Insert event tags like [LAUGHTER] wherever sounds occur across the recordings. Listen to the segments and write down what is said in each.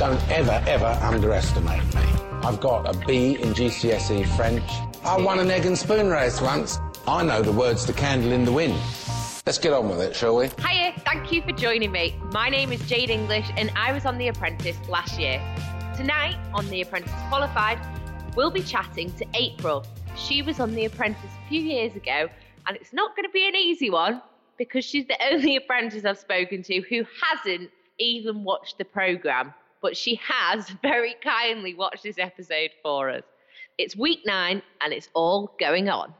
Don't ever, ever underestimate me. I've got a B in GCSE French. I won an egg and spoon race once. I know the words to Candle in the Wind. Let's get on with it, shall we? Hiya, thank you for joining me. My name is Jade English and I was on The Apprentice last year. Tonight on The Apprentice Qualified, we'll be chatting to April. She was on The Apprentice a few years ago and it's not going to be an easy one because she's the [LAUGHS] only apprentice I've spoken to who hasn't even watched the programme, but she has [LAUGHS] very kindly watched this episode for us. It's week nine and it's all going on.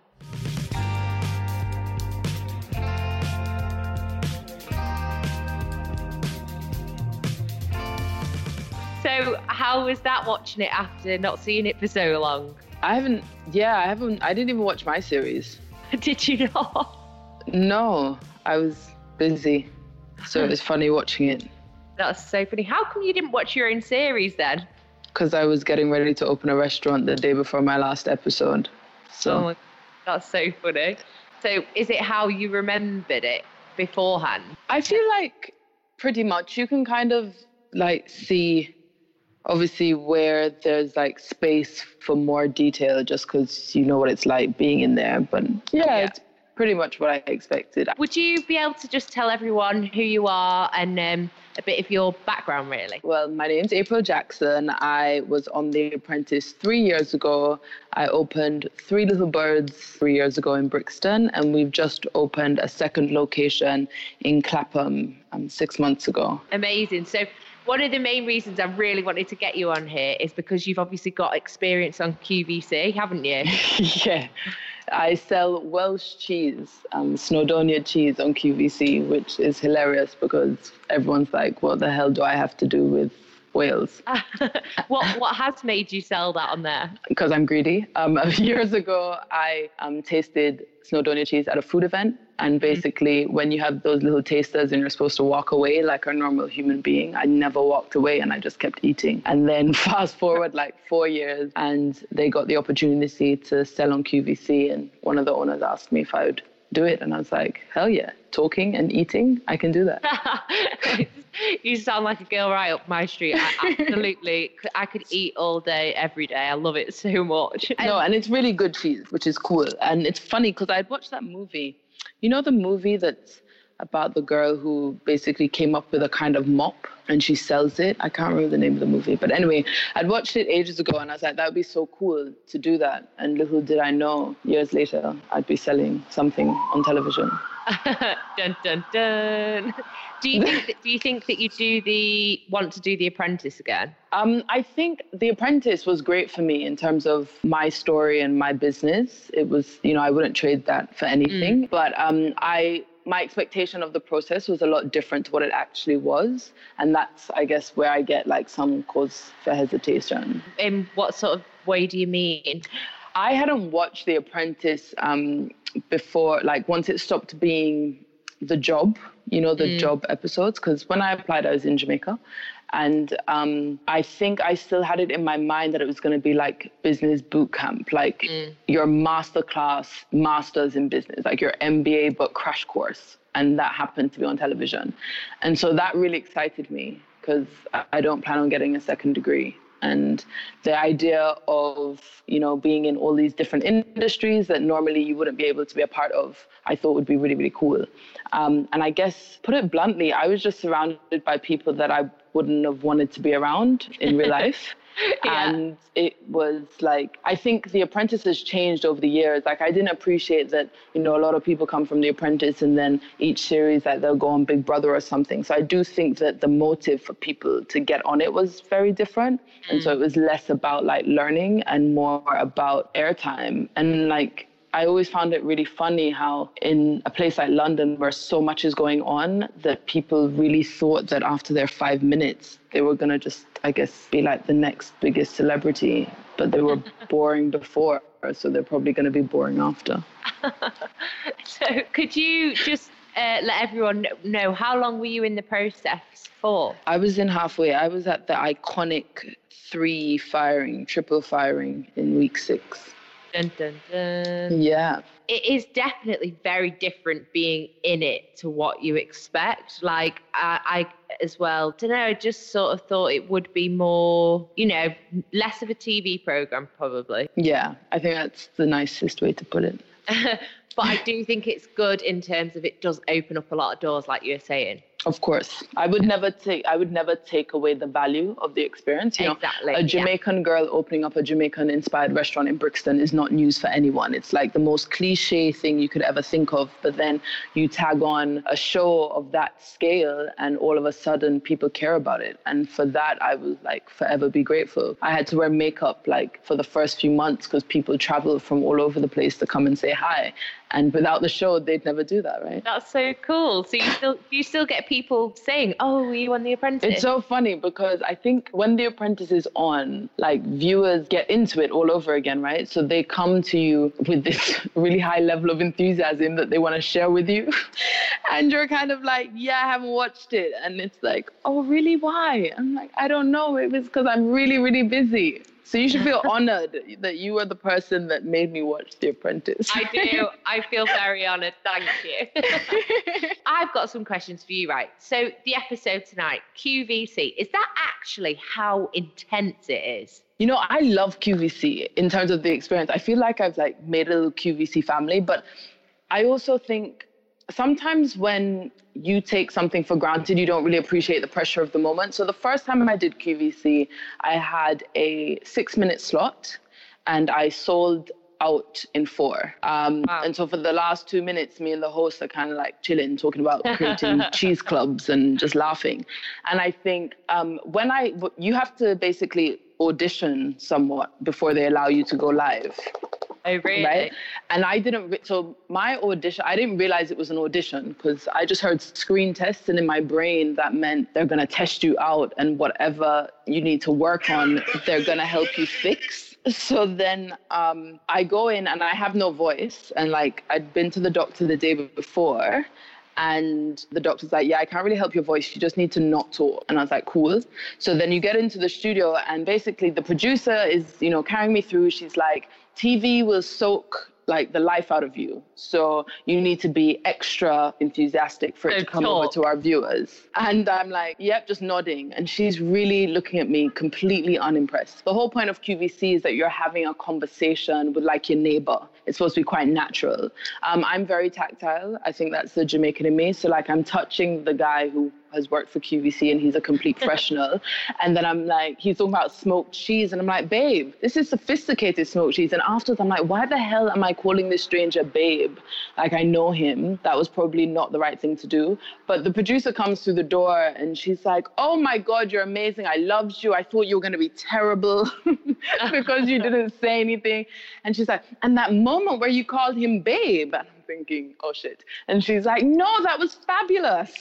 So, how was that watching it after not seeing it for so long? I haven't. Yeah, I haven't. I didn't even watch my series. [LAUGHS] Did you not? No, I was busy, so it was funny watching it That's so funny. How come you didn't watch your own series then? because I was getting ready to open a restaurant the day before my last episode. So Oh that's so funny. So, is it how you remembered it beforehand? I feel like pretty much you can kind of like see obviously where there's like space for more detail just because you know what it's like being in there. But yeah, Yeah. it's pretty much what I expected. Would you be able to just tell everyone who you are and um, a bit of your background, really? Well, my name's April Jackson. I was on The Apprentice three years ago. I opened Three Little Birds three years ago in Brixton, and we've just opened a second location in Clapham um, six months ago. Amazing. So, one of the main reasons I really wanted to get you on here is because you've obviously got experience on QVC, haven't you? [LAUGHS] yeah. I sell Welsh cheese, um, Snowdonia cheese on QVC, which is hilarious because everyone's like, what the hell do I have to do with Wales? [LAUGHS] what what has made you sell that on there? because I'm greedy. Um, a [LAUGHS] few years ago, I um, tasted Snowdonia cheese at a food event. And basically, when you have those little tasters and you're supposed to walk away like a normal human being, I never walked away and I just kept eating. And then [LAUGHS] fast forward like four years, and they got the opportunity to sell on QVC. And one of the owners asked me if I would do it. And I was like, hell yeah, talking and eating, I can do that. You sound like a girl right up my street. I [LAUGHS] absolutely, I could eat all day, every day. I love it so much. No, and it's really good cheese, which is cool. And it's funny because I'd watched that movie. You know the movie that's about the girl who basically came up with a kind of mop and she sells it. I can't remember the name of the movie. But anyway, I'd watched it ages ago and I was like, that would be so cool to do that. And little did I know, years later, I'd be selling something on television. [LAUGHS] dun dun dun. Do you think that, do you think that you do the want to do the Apprentice again? Um, I think The Apprentice was great for me in terms of my story and my business. It was, you know, I wouldn't trade that for anything. But um, I, my expectation of the process was a lot different to what it actually was, and that's, I guess, where I get like some cause for hesitation. In what sort of way do you mean? I hadn't watched The Apprentice um, before, like once it stopped being the job, you know, the job episodes. Because when I applied, I was in Jamaica. And um, I think I still had it in my mind that it was going to be like business boot camp, like your master class, masters in business, like your MBA, but crash course. And that happened to be on television. And so that really excited me because I don't plan on getting a second degree and the idea of you know being in all these different industries that normally you wouldn't be able to be a part of i thought would be really really cool. Um, and i guess put it bluntly i was just surrounded by people that i wouldn't have wanted to be around in real [LAUGHS] life [LAUGHS] Yeah. and it was like i think the apprentice has changed over the years. Like i didn't appreciate that you know a lot of people come from the apprentice and then each series like they'll go on big brother or something. So i do think that the motive for people to get on it was very different. And so mm. it was less about like learning and more about airtime. And like I always found it really funny how in a place like London where so much is going on that people really thought that after their five minutes they were gonna just I guess be like the next biggest celebrity. But they were [LAUGHS] boring before, so they're probably gonna be boring after. [LAUGHS] So, could you just uh, let everyone know how long were you in the process for? I was in halfway. I was at the iconic three firing, triple firing in week six. Dun, dun, dun. Yeah. It is definitely very different being in it to what you expect. Like, I, I as well, don't know, I just sort of thought it would be more, you know, less of a TV program, probably. Yeah. I think that's the nicest way to put it. [LAUGHS] but I do think it's good in terms of it does open up a lot of doors, like you were saying. Of course, I would never take. I would never take away the value of the experience. You know, Exactly, a yeah. Jamaican girl opening up a Jamaican-inspired restaurant in Brixton is not news for anyone. It's like the most cliche thing you could ever think of. But then you tag on a show of that scale, and all of a sudden people care about it. And for that, I will like forever be grateful. I had to wear makeup like for the first few months because people travel from all over the place to come and say hi. And without the show, they'd never do that, right? That's so cool. So you still you still get people saying, "Oh, you on The Apprentice?" It's so funny because I think when The Apprentice is on, like viewers get into it all over again, right? So they come to you with this [LAUGHS] really high level of enthusiasm that they want to share with you. [LAUGHS] and you're kind of like, yeah, I haven't watched it. And it's like, oh, really? Why? I'm like, I don't know. It was because I'm really, really busy. So you should feel [LAUGHS] honored that you are the person that made me watch The Apprentice. I do. I feel very honoured. Thank you. [LAUGHS] I've got some questions for you, right? So the episode tonight, QVC, is that actually how intense it is? You know, I love QVC in terms of the experience. I feel like I've like made a little QVC family, but I also think sometimes when you take something for granted, you don't really appreciate the pressure of the moment. So the first time I did QVC, I had a six minute slot and I sold out in four. Um, Wow. And so for the last two minutes, me and the host are kind of like chilling, talking about creating [LAUGHS] cheese clubs and just laughing. And I think um, when I, you have to basically audition somewhat before they allow you to go live Oh, really? right? And I didn't. Re- so my audition, I didn't realize it was an audition because I just heard screen tests, and in my brain that meant they're gonna test you out, and whatever you need to work on, they're gonna help you fix. So then um, I go in and I have no voice, and like I'd been to the doctor the day before. And the doctor's like, Yeah, I can't really help your voice. You just need to not talk. And I was like, Cool. So then you get into the studio, and basically the producer is, you know, carrying me through. She's like, TV will soak like the life out of you. So you need to be extra enthusiastic for it to come over to our viewers. And I'm like, yep, just nodding. And she's really looking at me completely unimpressed. The whole point of QVC is that you're having a conversation with like your neighbor. It's supposed to be quite natural. Um, I'm very tactile. I think that's the Jamaican in me. So like I'm touching the guy who has worked for QVC and he's a complete [LAUGHS] professional. and then I'm like, he's talking about smoked cheese. And I'm like, babe, this is sophisticated smoked cheese. And afterwards, I'm like, why the hell am I calling this stranger babe? Like, I know him. That was probably not the right thing to do. But the producer comes through the door and she's like, oh my God, you're amazing. I loved you. I thought you were going to be terrible [LAUGHS] because you didn't [LAUGHS] say anything. And she's like, and that moment where you called him babe. And I'm thinking, oh shit. And she's like, no, that was fabulous.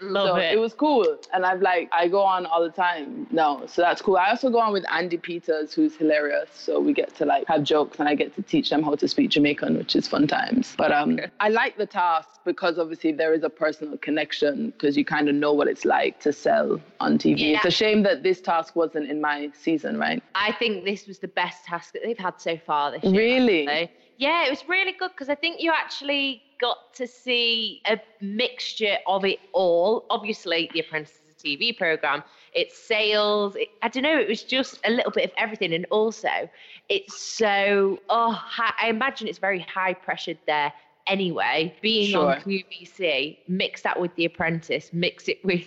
Love so it. it was cool. And I've like, I go on all the time now. So that's cool. I also go on with Andy Peters, who's hilarious. So we get to like have jokes and I get to teach them how to speak Jamaican, which is fun times. But um, I like the task because obviously there is a personal connection because you kind of know what it's like to sell on TV. Yeah. It's a shame that this task wasn't in my season, right? I think this was the best task that they've had so far this year. Really? actually. Yeah, it was really good because I think you actually got to see a mixture of it all. Obviously, The Apprentice is a TV program. It's sales. It, I don't know. It was just a little bit of everything, and also it's so. Oh, I imagine it's very high pressured there anyway. Being Sure. on QVC, mix that with The Apprentice, mix it with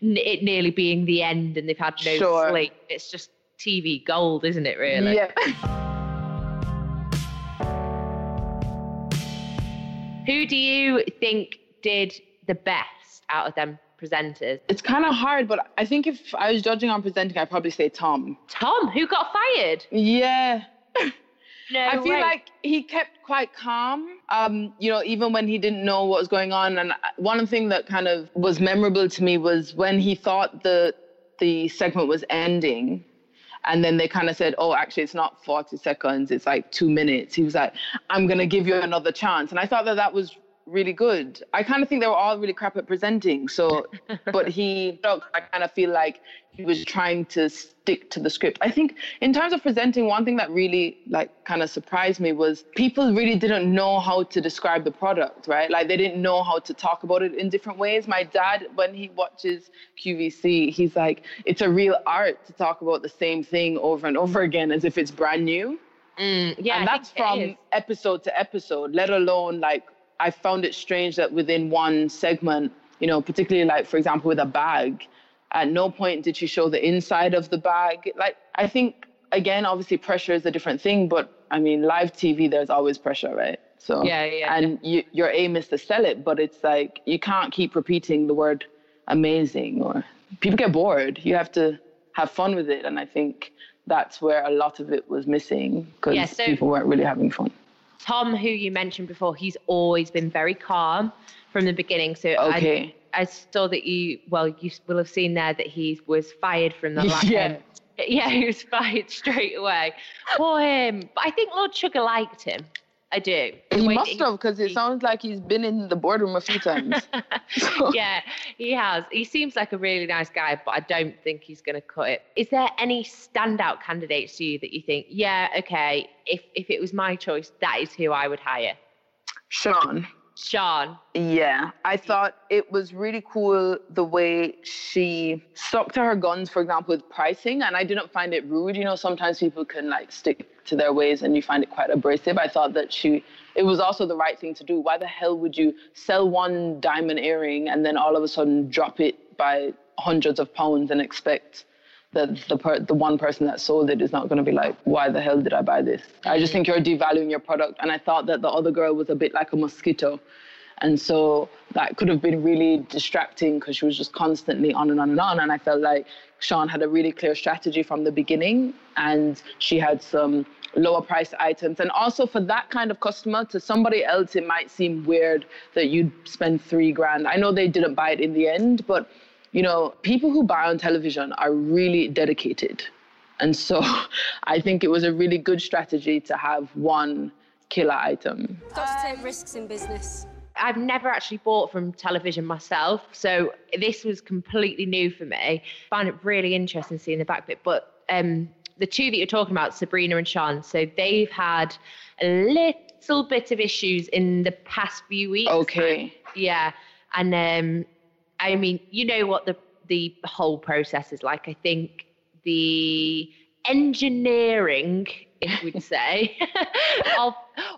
it nearly being the end, and they've had no Sure. sleep. It's just TV gold, isn't it? Really? Yeah. [LAUGHS] Who do you think did the best out of them presenters? It's kind of hard, but I think if I was judging on presenting, I'd probably say Tom. Tom, who got fired? Yeah. [LAUGHS] No I feel way. like he kept quite calm, um, you know, even when he didn't know what was going on. And one thing that kind of was memorable to me was when he thought the the segment was ending, and then they kind of said, "Oh, actually, it's not 40 seconds; it's like two minutes." He was like, "I'm gonna give you another chance," and I thought that that was really good. I kind of think they were all really crap at presenting. So, [LAUGHS] but he, I kind of feel like he was trying to stick to the script. I think in terms of presenting, one thing that really like kind of surprised me was people really didn't know how to describe the product, right? Like they didn't know how to talk about it in different ways. My dad, when he watches QVC, he's like, it's a real art to talk about the same thing over and over again as if it's brand new Mm, yeah, and that's from episode to episode let alone like i found it strange that within one segment you know particularly like for example with a bag at no point did she show the inside of the bag. Like i think again obviously pressure is a different thing but i mean live tv there's always pressure right? So Yeah, yeah, and you, your aim is to sell it but it's like you can't keep repeating the word amazing or people get bored. You have to have fun with it and i think that's where a lot of it was missing because Yeah, so- people weren't really having fun Tom, who you mentioned before, he's always been very calm from the beginning. So Okay. I, I saw that you, well, you will have seen there that he was fired from the [LAUGHS] last. Yeah. [LAUGHS] Yeah, he was fired [LAUGHS] straight away. Poor him. But I think Lord Sugar liked him. I do. The he must have because it sounds like he's been in the boardroom a few times [LAUGHS] yeah, he has. He seems like a really nice guy, but I don't think he's going to cut it. Is there any standout candidates to you that you think, yeah, okay, if if it was my choice, that is who I would hire? Sian Sian. Yeah, I thought it was really cool the way she stuck to her guns, for example, with pricing. And I didn't find it rude. You know, sometimes people can like stick to their ways and you find it quite abrasive. I thought that she, it was also the right thing to do. Why the hell would you sell one diamond earring and then all of a sudden drop it by hundreds of pounds and expect that the per- the one person that sold it is not going to be like, why the hell did I buy this? I just think you're devaluing your product. And I thought that the other girl was a bit like a mosquito. And so that could have been really distracting because she was just constantly on and on and on. And I felt like Sian had a really clear strategy from the beginning and she had some lower price items. And also for that kind of customer, to somebody else, it might seem weird that you'd spend three grand. I know they didn't buy it in the end, but you know, people who buy on television are really dedicated. And so [LAUGHS] I think it was a really good strategy to have one killer item. Got to take risks in business. I've never actually bought from television myself, so this was completely new for me. Found it really interesting seeing the back bit. But um, the two that you're talking about, Sabrina and Sian, so they've had a little bit of issues in the past few weeks. Okay. Yeah, and um, I mean, you know what the the whole process is like. I think the engineering, if we'd say, [LAUGHS] of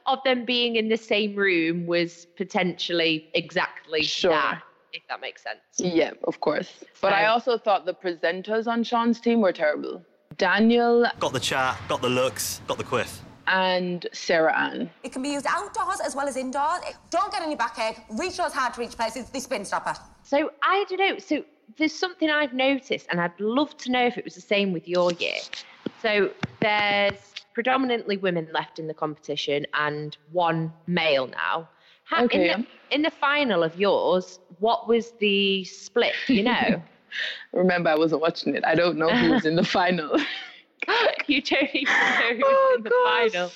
of them being in the same room was potentially exactly Sure. that. If that makes sense. Yeah, of course. But I also thought the presenters on Sian's team were terrible. Daniel Got the chat, got the looks, got the quiff. and Sarah Ann. It can be used outdoors as well as indoors. Don't get any backache. Reach those hard to reach places. The spin stopper. So I don't know. So there's something I've noticed, and I'd love to know if it was the same with your year. So there's predominantly women left in the competition and one male now. Ha- Okay. In the, in the final of yours, what was the split? You know? [LAUGHS] Remember, I wasn't watching it. I don't know who was in the final. [LAUGHS] you don't even know who was Oh, in the gosh. final.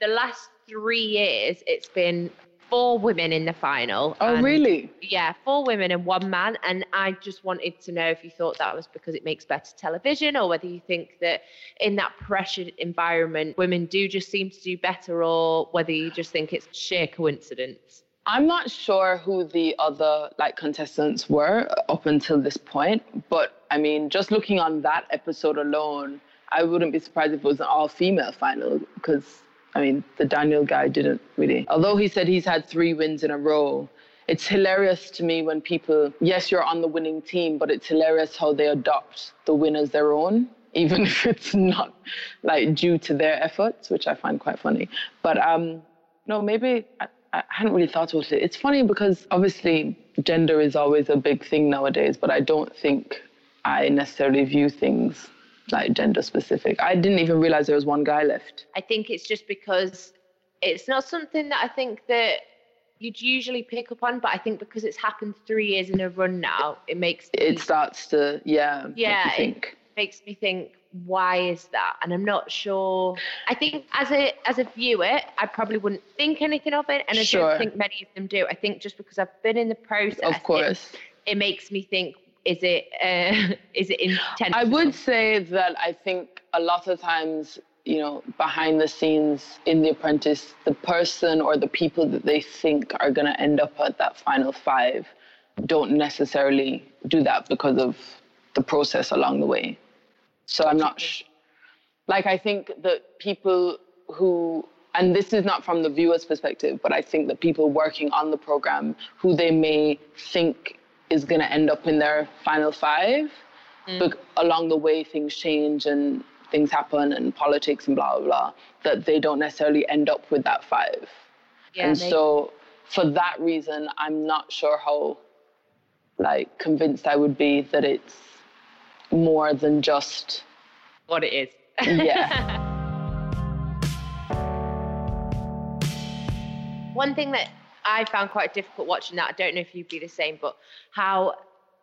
The last three years, it's been four women in the final. Oh, and- really? Yeah, four women and one man. And I just wanted to know if you thought that was because it makes better television or whether you think that in that pressured environment, women do just seem to do better or whether you just think it's sheer coincidence. I'm not sure who the other like contestants were up until this point, but I mean, just looking on that episode alone, I wouldn't be surprised if it was an all-female final because I mean, the Daniel guy didn't really. Although he said he's had three wins in a row, it's hilarious to me when people, yes, you're on the winning team, but it's hilarious how they adopt the win as their own, [LAUGHS] even if it's not like due to their efforts, which I find quite funny. But um, no, maybe I, I hadn't really thought about it. It's funny because obviously gender is always a big thing nowadays, but I don't think I necessarily view things like gender specific. I didn't even realize there was one guy left. I think it's just because it's not something that I think that you'd usually pick up on, but I think because it's happened three years in a run now, it makes it starts to yeah yeah think. it makes me think why is that and i'm not sure i think as a as a viewer i probably wouldn't think anything of it and i Sure. don't think many of them do i think just because i've been in the process Of course. it, it makes me think is it uh, [LAUGHS] is it intentional I would say that I think a lot of times, you know, behind the scenes in The Apprentice, the person or the people that they think are going to end up at that final five don't necessarily do that because of the process along the way. So I'm not sh- like, I think that people who, and this is not from the viewer's perspective, but I think that people working on the program who they may think is going to end up in their final five, mm. but along the way things change and things happen and politics and blah, blah, blah, that they don't necessarily end up with that five. Yeah, and maybe. so for that reason, I'm not sure how like convinced I would be that it's more than just what it is yeah. [LAUGHS] One thing that I found quite difficult watching that, I don't know if you'd be the same, but how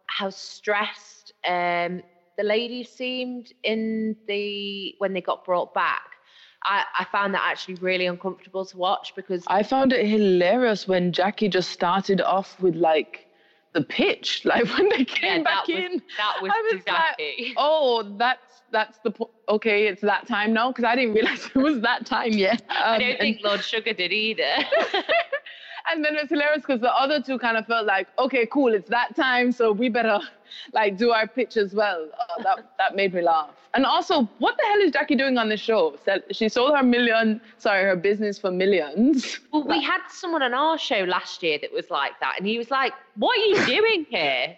how stressed um, the ladies seemed in the when they got brought back. I, I found that actually really uncomfortable to watch because I found it hilarious when Jackie just started off with like the pitch, [LAUGHS] like when they came Yeah, back was- in. that was I was Jackie. like, oh, that's that's the po- okay. It's that time now because I didn't realize [LAUGHS] it was that time yet. I Um, don't think Lord Sugar did either. [LAUGHS] And then it's hilarious because the other two kind of felt like, okay, cool, it's that time, so we better [LAUGHS] like do our pitch as well. Oh, that that made me laugh. And also, what the hell is Jackie doing on the show? She sold her million, sorry, her business for millions. well, we had someone on our show last year that was like that, and he was like, "What are you doing here?"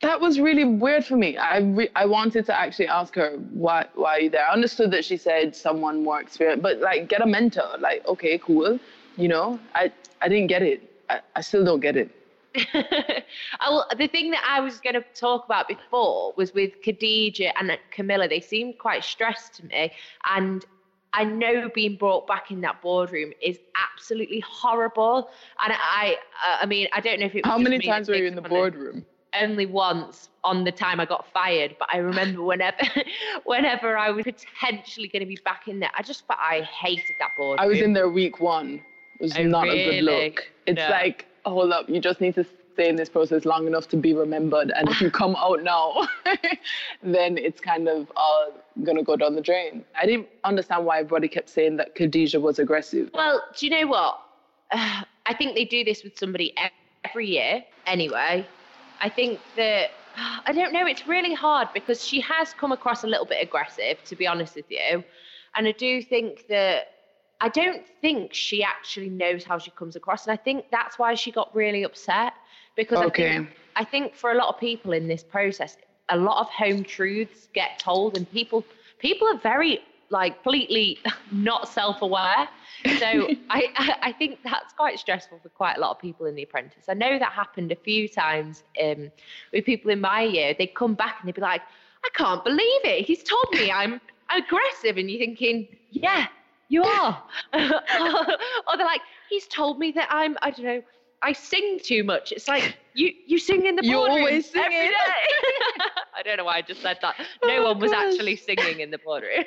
That was really weird for me. I re- I wanted to actually ask her why why are you there. I understood that she said someone more experienced, but like get a mentor. Like okay, cool. You know, I I didn't get it. I, I still don't get it. [LAUGHS] oh, the thing that I was going to talk about before was with Khadija and Camilla. They seemed quite stressed to me, and I know being brought back in that boardroom is absolutely horrible. And I, I, I mean, I don't know if it. Was How many times were you in the boardroom? Only once on the time I got fired, but I remember [LAUGHS] whenever, [LAUGHS] whenever I was potentially going to be back in there, I just, but I hated that boardroom. I was in there week one. Was not a good look. It's No. like, hold up, you just need to stay in this process long enough to be remembered. And if you [LAUGHS] come out now, [LAUGHS] then it's kind of all gonna go down the drain. I didn't understand why everybody kept saying that Khadija was aggressive. Well, do you know what? [SIGHS] I think they do this with somebody every year anyway. I think that, [SIGHS] I don't know, it's really hard because she has come across a little bit aggressive, to be honest with you. And I do think that, I don't think she actually knows how she comes across. And I think that's why she got really upset because I think I think for a lot of people in this process, a lot of home truths get told, and people people are very like completely [LAUGHS] not self-aware. So I [LAUGHS] I I think that's quite stressful for quite a lot of people in The Apprentice. I know that happened a few times um, with people in my year. They'd come back and they'd be like, I can't believe it. He's told me I'm [LAUGHS] aggressive, and you're thinking, yeah, you are. [LAUGHS] or they're like, he's told me that I'm I don't know. I sing too much. It's like [LAUGHS] you you sing in the You boardroom always sing every day. [LAUGHS] I don't know why I just said that. No Oh, one was gosh. actually singing in the boardroom.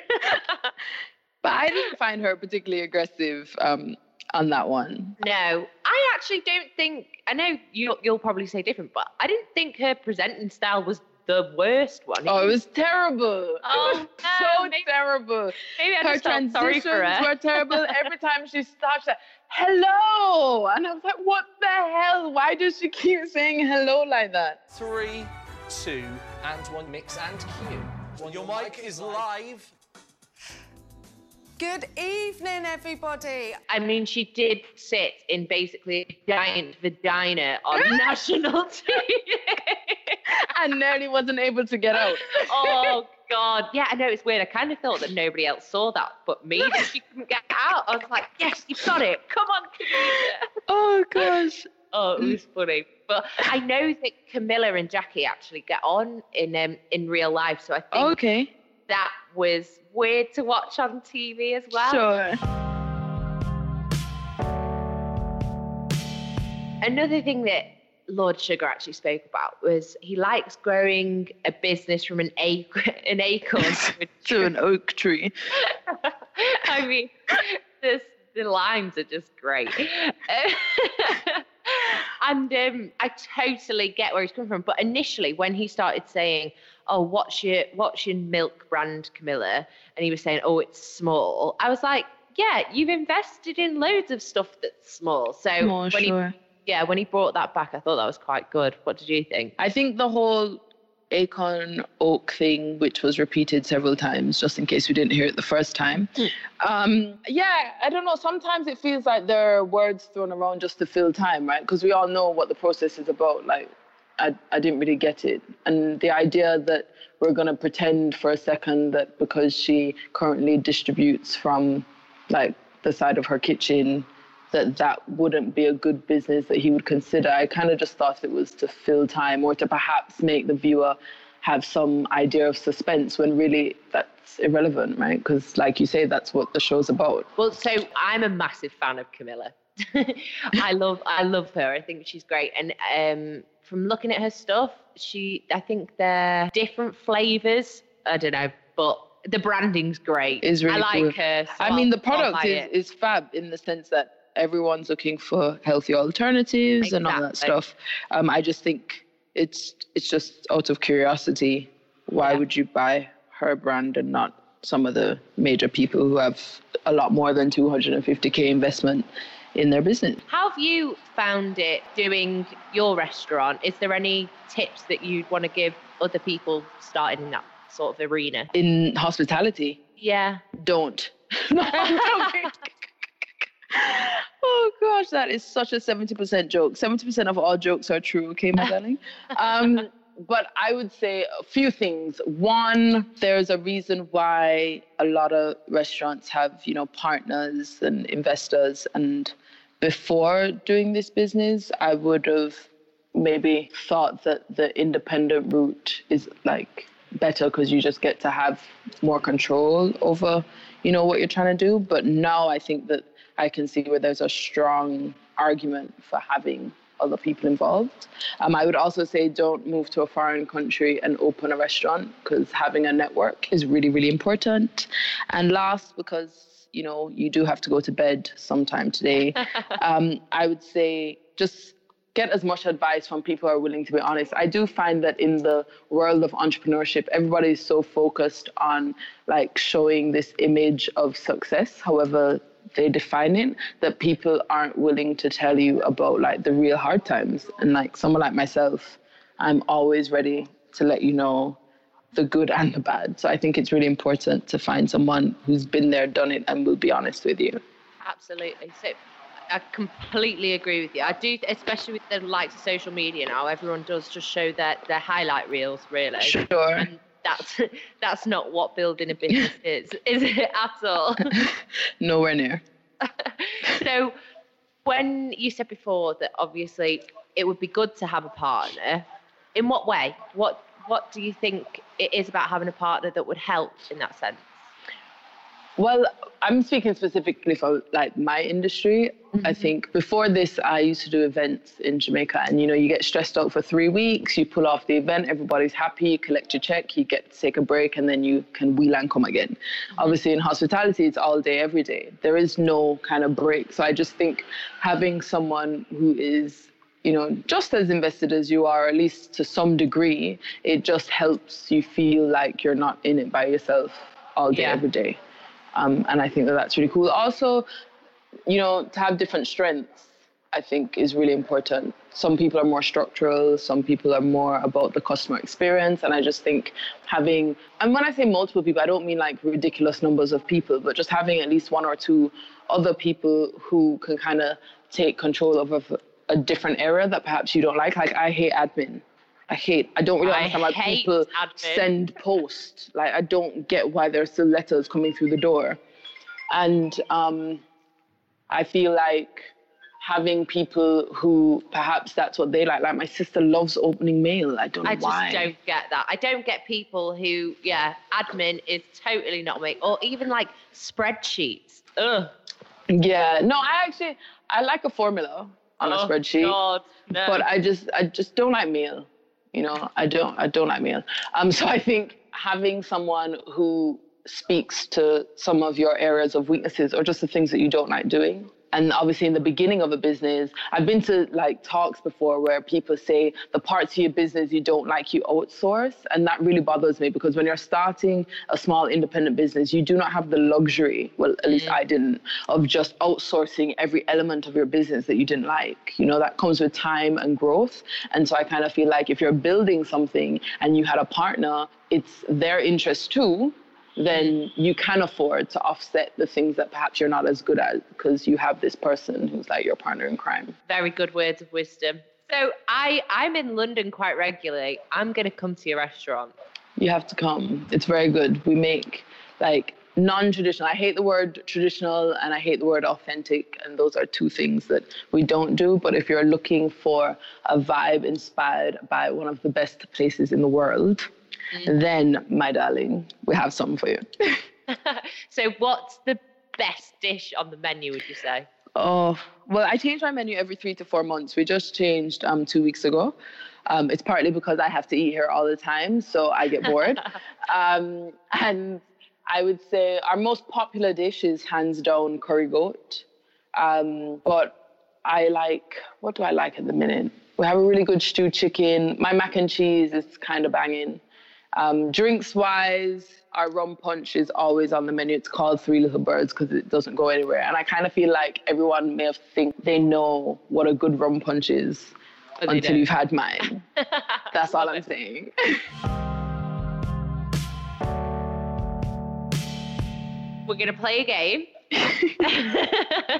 But I didn't find her particularly aggressive um, on that one. no, I actually don't think. I know you you'll probably say different, but I didn't think her presenting style was the worst one. Oh, it was terrible. Oh, it was so maybe- terrible. maybe I her just felt sorry for transitions her. were terrible. [LAUGHS] Every time she stopped, she said, hello. And I was like, what the hell? Why does she keep saying hello like that? Three, two, and one. Mix and cue. Your mic is live. Good evening, everybody. I mean, she did sit in basically a giant vagina on [LAUGHS] national [LAUGHS] TV. I nearly wasn't able to get out. [LAUGHS] oh God, yeah, I know it's weird. I kind of thought that nobody else saw that, but me, that she couldn't get out. I was like, yes, you've got it. Come on, Camilla. Oh gosh. Oh, it was funny. But I know that Camilla and Jackie actually get on in um, in real life, so I think Okay. that was weird to watch on TV as well. Sure. Another thing that Lord Sugar actually spoke about was he likes growing a business from an ac- [LAUGHS] an acorn to [LAUGHS] To an oak tree. [LAUGHS] I mean, this, the lines are just great. and um, I totally get where he's coming from. But initially, when he started saying, "Oh, what's your what's your milk brand, Camilla?" and he was saying, "Oh, it's small," I was like, "Yeah, you've invested in loads of stuff that's small." So Oh, when sure. he yeah, when he brought that back, I thought that was quite good. What did you think? I think the whole acorn oak thing, which was repeated several times, just in case we didn't hear it the first time. Um, yeah, I don't know. Sometimes it feels like there are words thrown around just to fill time, right? Because we all know what the process is about. Like, I, I didn't really get it. And the idea that we're going to pretend for a second that because she currently distributes from like the side of her kitchen that that wouldn't be a good business that he would consider. I kind of just thought it was to fill time or to perhaps make the viewer have some idea of suspense when really that's irrelevant, right? Because, like you say, that's what the show's about. Well, so I'm a massive fan of Camilla. [LAUGHS] I love I love her. I think she's great. And um, from looking at her stuff, she I think they're different flavors. I don't know, but the branding's great. Is really I like cool. her. so I mean, the product buy is, fab in the sense that everyone's looking for healthy alternatives and all that stuff. Um, I just think it's it's just out of curiosity. Why would you buy her brand and not some of the major people who have a lot more than 250k investment in their business? How have you found it doing your restaurant? Is there any tips that you'd want to give other people starting in that sort of arena? In hospitality, Yeah. don't. [LAUGHS] [LAUGHS] No. Oh gosh, that is such a 70% joke. 70% of all jokes are true, okay, my [LAUGHS] darling? Um, but I would say a few things. One, there's a reason why a lot of restaurants have, you know, partners and investors. And before doing this business, I would have maybe thought that the independent route is like better because you just get to have more control over you know what you're trying to do but now i think that i can see where there's a strong argument for having other people involved um, i would also say don't move to a foreign country and open a restaurant because having a network is really really important and last because you know you do have to go to bed sometime today [LAUGHS] um, i would say just get as much advice from people who are willing to be honest. I do find that in the world of entrepreneurship, everybody is so focused on like showing this image of success, however they define it, that people aren't willing to tell you about like the real hard times. And like someone like myself, I'm always ready to let you know the good and the bad. So I think it's really important to find someone who's been there, done it, and will be honest with you. Absolutely. So I completely agree with you. I do, especially with the likes of social media now. Everyone does just show their their highlight reels, really. Sure. And that's [LAUGHS] that's not what building a business [LAUGHS] is, is it at all? [LAUGHS] Nowhere near. so, when you said before that obviously it would be good to have a partner, in what way? What what do you think it is about having a partner that would help in that sense? Well, I'm speaking specifically for like my industry. I mm-hmm. think before this, I used to do events in Jamaica, and you know, you get stressed out for three weeks. You pull off the event, everybody's happy. You collect your check, you get to take a break, and then you can wheel and come again. Mm-hmm. Obviously, in hospitality, it's all day, every day. There is no kind of break. So I just think having someone who is you know, just as invested as you are, at least to some degree, it just helps you feel like you're not in it by yourself all day, Yeah. every day. Um, and I think that that's really cool. Also, you know, to have different strengths, I think is really important. Some people are more structural, some people are more about the customer experience. And I just think having, and when I say multiple people, I don't mean like ridiculous numbers of people, but just having at least one or two other people who can kind of take control of a, a different area that perhaps you don't like. Like, I hate admin. I hate, I don't really I understand why people admin. send posts. Like, I don't get why there's still letters coming through the door. And um, I feel like having people who perhaps that's what they like. Like my sister loves opening mail. I don't know why. I just why. don't get that. I don't get people who, yeah, admin is totally not me, or even like spreadsheets. Ugh. Yeah, no, I actually I like a formula on a Oh, spreadsheet, God, no. but I just I just don't like mail. You know, I don't I don't like mail. Um, so I think having someone who speaks to some of your areas of weaknesses or just the things that you don't like doing. And obviously, in the beginning of a business, I've been to like talks before where people say the parts of your business you don't like, you outsource. And that really bothers me because when you're starting a small independent business, you do not have the luxury, well, at least I mm. didn't, of just outsourcing every element of your business that you didn't like. You know, that comes with time and growth. And so I kind of feel like if you're building something and you had a partner, it's their interest too then you can afford to offset the things that perhaps you're not as good at because you have this person who's like your partner in crime. Very good words of wisdom. So I, I'm in London quite regularly. I'm going to come to your restaurant. You have to come. It's very good. We make like non-traditional. I hate the word traditional and I hate the word authentic and those are two things that we don't do, but if you're looking for a vibe inspired by one of the best places in the world, then my darling, we have something for you. [LAUGHS] so what's the best dish on the menu, would you say? Oh, well, I change my menu every three to four months. We just changed um, two weeks ago. Um, it's partly because I have to eat here all the time, so I get bored. [LAUGHS] um, and I would say our most popular dish is hands down curry goat. Um, but I like, what do I like at the minute? We have a really good stewed chicken. My mac and cheese is kind of banging. Um, drinks wise, our rum punch is always on the menu. It's called Three Little Birds because it doesn't go anywhere. And I kind of feel like everyone may have think they know what a good rum punch is But until you've had mine. [LAUGHS] That's all I'm saying. We're going to play a game. [LAUGHS]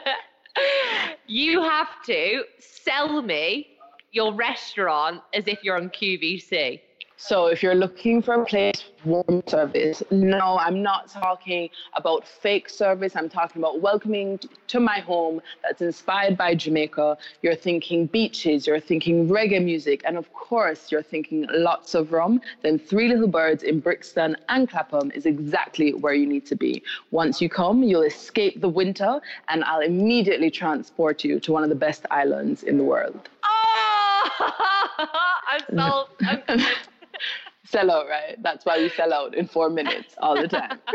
[LAUGHS] you have to sell me your restaurant as if you're on QVC. So if you're looking for a place warm service, no, I'm not talking about fake service. I'm talking about welcoming to my home that's inspired by Jamaica. You're thinking beaches, you're thinking reggae music, and of course you're thinking lots of rum. Then Three Little Birds in Brixton and Clapham is exactly where you need to be. Once you come, you'll escape the winter, and I'll immediately transport you to one of the best islands in the world. Oh, [LAUGHS] I'm sold. I'm. [LAUGHS] Sell out, right? That's why we sell out in four minutes all the time. [LAUGHS]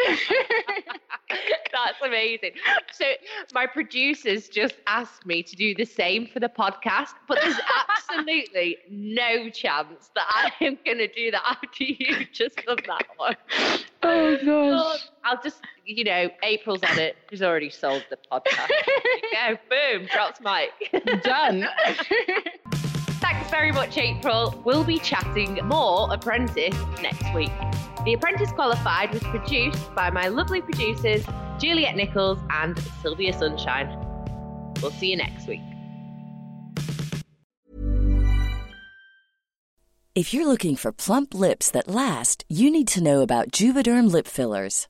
That's amazing. So my producers just asked me to do the same for the podcast, but there's [LAUGHS] absolutely no chance that I am going to do that after you just done that one. Oh Oh, I'll just, you know, April's on it. She's already sold the podcast. There you go, boom, drops mic. Done. [LAUGHS] Thanks very much, April. We'll be chatting more Apprentice next week. The Apprentice Qualified was produced by my lovely producers, Juliet Nichols and Sylvia Sunshine. We'll see you next week. If you're looking for plump lips that last, you need to know about Juvederm lip fillers.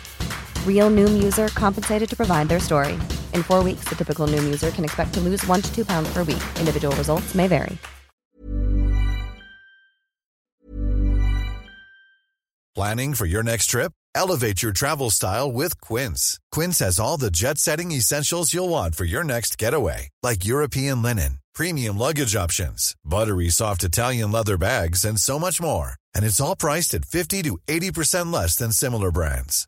Real Noom user compensated to provide their story. In four weeks, the typical Noom user can expect to lose one to two pounds per week. Individual results may vary. Planning for your next trip? Elevate your travel style with Quince. Quince has all the jet setting essentials you'll want for your next getaway, like European linen, premium luggage options, buttery soft Italian leather bags, and so much more. And it's all priced at 50 to 80% less than similar brands.